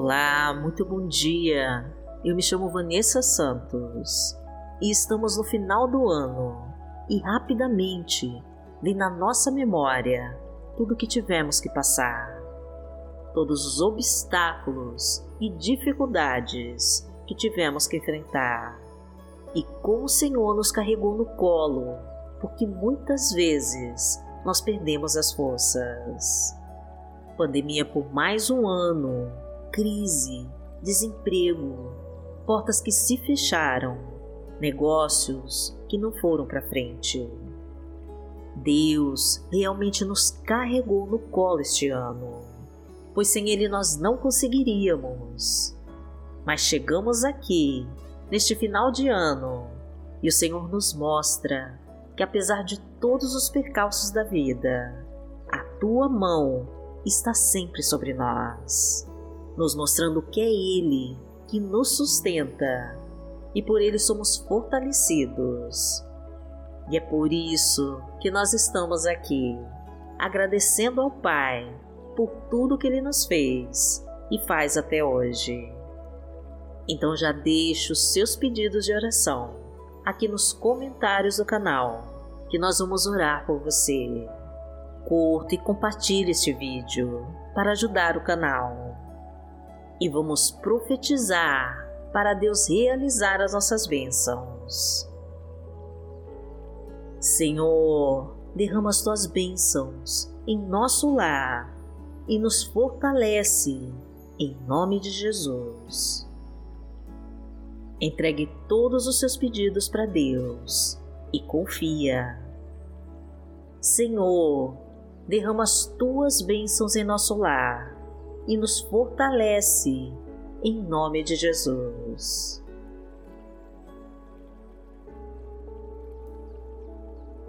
Olá, muito bom dia. Eu me chamo Vanessa Santos e estamos no final do ano e rapidamente vem na nossa memória tudo o que tivemos que passar, todos os obstáculos e dificuldades que tivemos que enfrentar e como o Senhor nos carregou no colo, porque muitas vezes nós perdemos as forças. Pandemia por mais um ano, crise, desemprego, portas que se fecharam, negócios que não foram para frente. Deus realmente nos carregou no colo este ano, pois sem Ele nós não conseguiríamos. Mas chegamos aqui, neste final de ano, e o Senhor nos mostra que, apesar de todos os percalços da vida, a tua mão está sempre sobre nós, nos mostrando que é Ele que nos sustenta e por Ele somos fortalecidos. E é por isso que nós estamos aqui, agradecendo ao Pai por tudo que Ele nos fez e faz até hoje. Então já deixe os seus pedidos de oração aqui nos comentários do canal, que nós vamos orar por você. Curta e compartilhe este vídeo para ajudar o canal. E vamos profetizar para Deus realizar as nossas bênçãos. Senhor, derrama as tuas bênçãos em nosso lar e nos fortalece em nome de Jesus. Entregue todos os seus pedidos para Deus e confia. Senhor, derrama as tuas bênçãos em nosso lar e nos fortalece em nome de Jesus.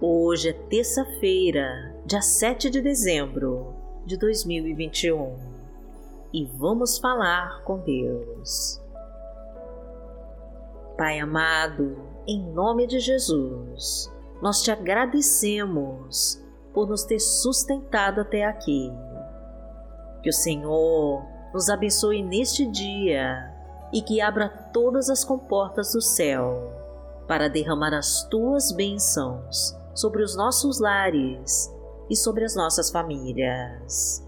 Hoje é terça-feira, dia 7 de dezembro de 2021 e vamos falar com Deus. Pai amado, em nome de Jesus, nós te agradecemos por nos ter sustentado até aqui. Que o Senhor nos abençoe neste dia e que abra todas as comportas do céu para derramar as tuas bênçãos sobre os nossos lares e sobre as nossas famílias.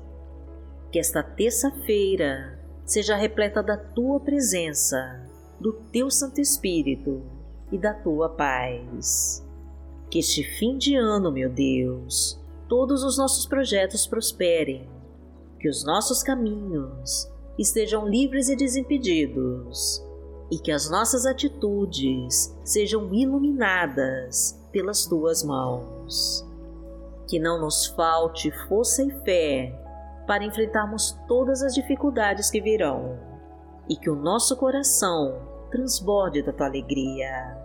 Que esta terça-feira seja repleta da tua presença do teu Santo Espírito e da tua paz. Que este fim de ano, meu Deus, todos os nossos projetos prosperem, que os nossos caminhos estejam livres e desimpedidos e que as nossas atitudes sejam iluminadas pelas tuas mãos. Que não nos falte força e fé para enfrentarmos todas as dificuldades que virão e que o nosso coração transborde da tua alegria,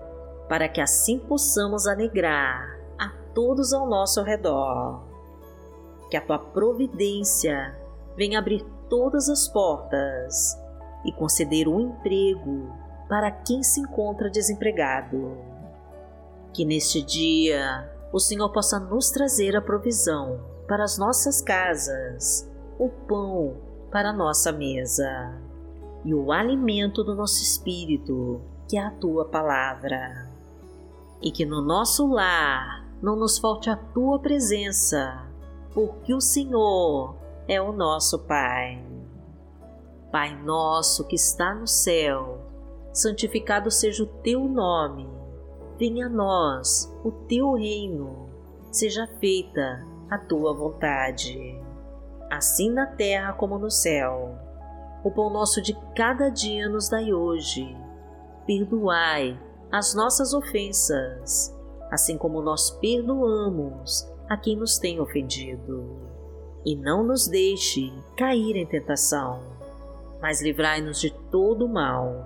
para que assim possamos alegrar a todos ao nosso redor. Que a tua providência venha abrir todas as portas e conceder um emprego para quem se encontra desempregado. Que neste dia o Senhor possa nos trazer a provisão para as nossas casas, o pão para a nossa mesa e o alimento do nosso espírito, que é a tua palavra. E que no nosso lar não nos falte a tua presença, porque o Senhor é o nosso Pai. Pai nosso que está no céu, santificado seja o teu nome. Venha a nós o teu reino, seja feita a tua vontade, assim na terra como no céu. O pão nosso de cada dia nos dai hoje. Perdoai as nossas ofensas, assim como nós perdoamos a quem nos tem ofendido. E não nos deixe cair em tentação, mas livrai-nos de todo o mal,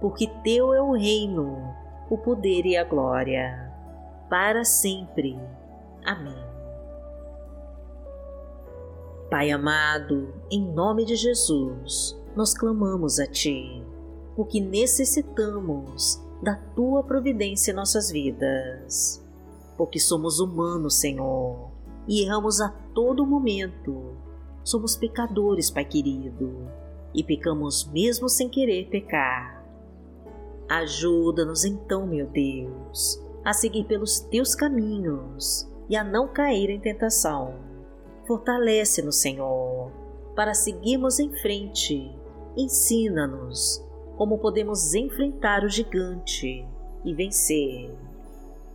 porque Teu é o reino, o poder e a glória, para sempre. Amém. Pai amado, em nome de Jesus, nós clamamos a Ti, porque necessitamos da Tua providência em nossas vidas. Porque somos humanos, Senhor, e erramos a todo momento. Somos pecadores, Pai querido, e pecamos mesmo sem querer pecar. Ajuda-nos então, meu Deus, a seguir pelos teus caminhos e a não cair em tentação. Fortalece-nos, Senhor, para seguirmos em frente. Ensina-nos como podemos enfrentar o gigante e vencer.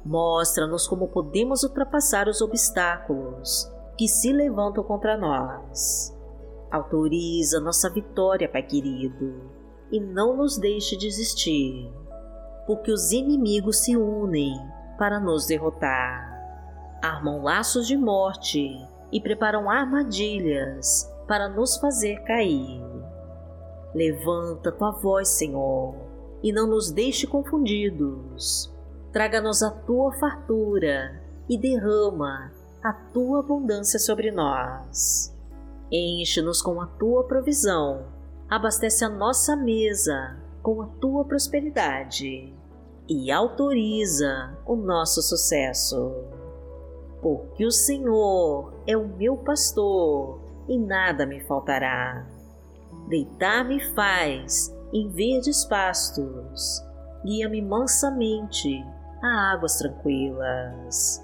Mostra-nos como podemos ultrapassar os obstáculos que se levantam contra nós. Autoriza nossa vitória, Pai querido, e não nos deixe desistir, porque os inimigos se unem para nos derrotar. Armam laços de morte e preparam armadilhas para nos fazer cair. Levanta tua voz, Senhor, e não nos deixe confundidos. Traga-nos a tua fartura e derrama a tua abundância sobre nós. Enche-nos com a tua provisão, abastece a nossa mesa com a tua prosperidade e autoriza o nosso sucesso. Porque o Senhor é o meu pastor e nada me faltará. Deitar-me faz em verdes pastos, guia-me mansamente a águas tranquilas.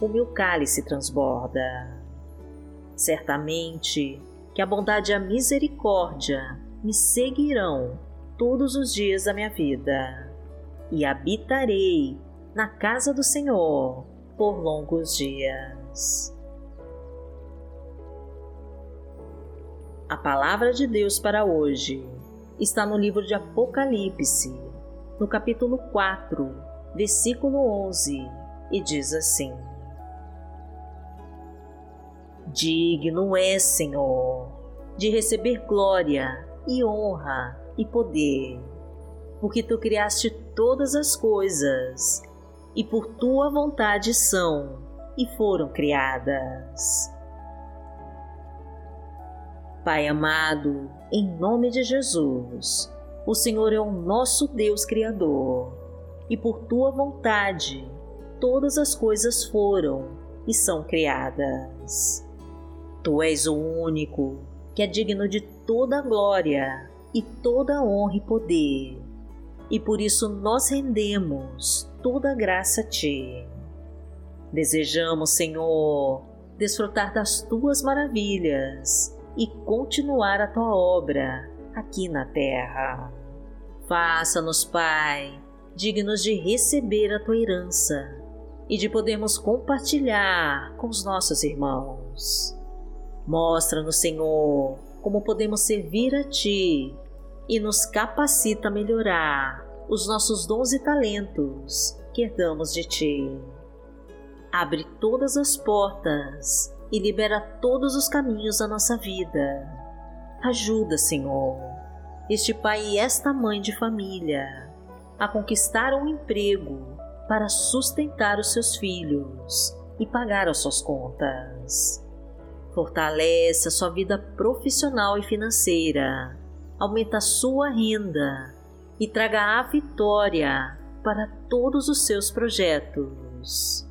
o meu cálice transborda. Certamente que a bondade e a misericórdia me seguirão todos os dias da minha vida, e habitarei na casa do Senhor por longos dias. A palavra de Deus para hoje está no livro de Apocalipse, no capítulo 4, versículo 11, e diz assim: Digno é, Senhor, de receber glória e honra e poder, porque tu criaste todas as coisas e por tua vontade são e foram criadas Pai amado, em nome de Jesus, o Senhor é o nosso Deus Criador e por tua vontade todas as coisas foram e são criadas. Tu és o único que é digno de toda glória e toda honra e poder, e por isso nós rendemos toda graça a Ti. Desejamos, Senhor, desfrutar das Tuas maravilhas e continuar a tua obra aqui na terra. Faça-nos, Pai, dignos de receber a tua herança e de podermos compartilhar com os nossos irmãos. Mostra-nos, Senhor, como podemos servir a Ti e nos capacita a melhorar os nossos dons e talentos que herdamos de Ti. Abre todas as portas e libera todos os caminhos da nossa vida. Ajuda, Senhor, este pai e esta mãe de família a conquistar um emprego para sustentar os seus filhos e pagar as suas contas. Fortalece a sua vida profissional e financeira, aumenta a sua renda e traga a vitória para todos os seus projetos.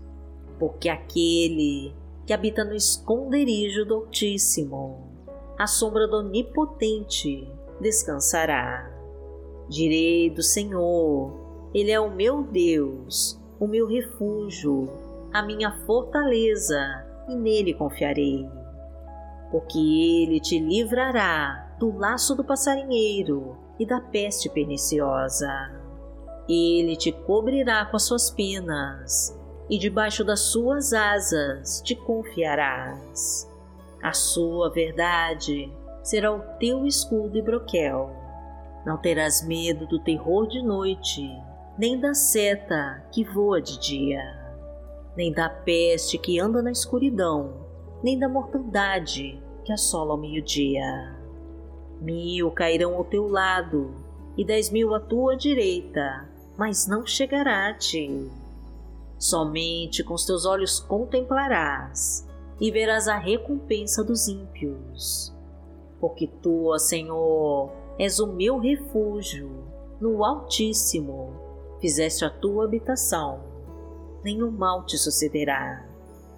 Porque aquele que habita no esconderijo do Altíssimo, à sombra do Onipotente descansará. Direi do Senhor, Ele é o meu Deus, o meu refúgio, a minha fortaleza, e nele confiarei. Porque Ele te livrará do laço do passarinheiro e da peste perniciosa. Ele te cobrirá com as suas penas e debaixo das suas asas te confiarás. A sua verdade será o teu escudo e broquel. Não terás medo do terror de noite, nem da seta que voa de dia, nem da peste que anda na escuridão, nem da mortandade que assola ao meio-dia. Mil cairão ao teu lado e dez mil à tua direita, mas não chegará a ti. Somente com os teus olhos contemplarás e verás a recompensa dos ímpios. Porque tu, ó Senhor, és o meu refúgio, no Altíssimo fizeste a tua habitação. Nenhum mal te sucederá,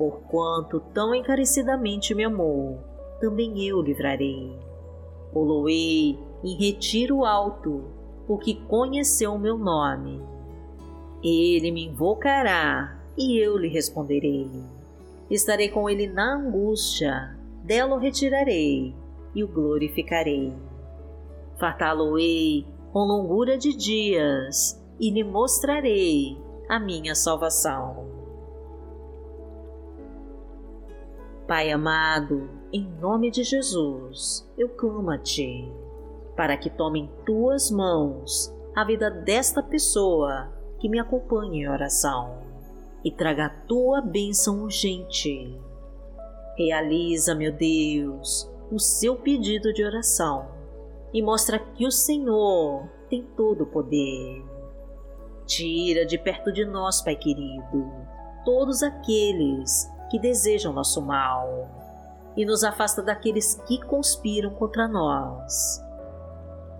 Porquanto tão encarecidamente me amou, também eu livrarei. Poloei em retiro alto, porque conheceu o meu nome. Ele me invocará e eu lhe responderei. Estarei com ele na angústia, dela o retirarei e o glorificarei. Fartá-lo-ei com longura de dias e lhe mostrarei a minha salvação. Pai amado, em nome de Jesus, eu clamo a Ti, para que tome em Tuas mãos a vida desta pessoa que me acompanha em oração e traga a Tua bênção urgente. Realiza, meu Deus, o seu pedido de oração e mostra que o Senhor tem todo o poder. Tira de perto de nós, Pai querido, todos aqueles que desejam nosso mal e nos afasta daqueles que conspiram contra nós.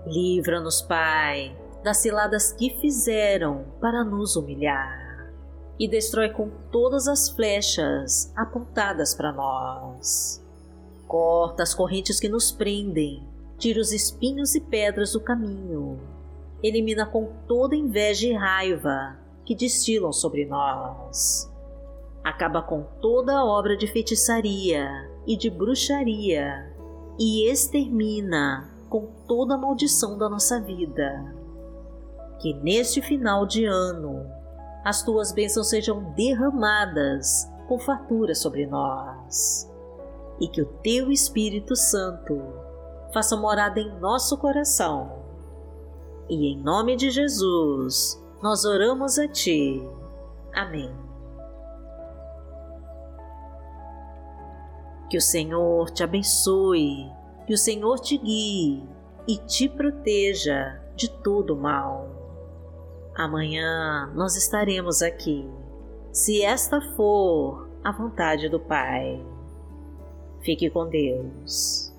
Livra-nos, Pai, das ciladas que fizeram para nos humilhar e destrói com todas as flechas apontadas para nós. Corta as correntes que nos prendem, tira os espinhos e pedras do caminho, elimina com toda inveja e raiva que destilam sobre nós. Acaba com toda a obra de feitiçaria e de bruxaria e extermina com toda a maldição da nossa vida. Que neste final de ano as tuas bênçãos sejam derramadas com fartura sobre nós e que o teu Espírito Santo faça morada em nosso coração. E em nome de Jesus, nós oramos a Ti. Amém. Que o Senhor te abençoe, que o Senhor te guie e te proteja de todo mal. Amanhã nós estaremos aqui, se esta for a vontade do Pai. Fique com Deus.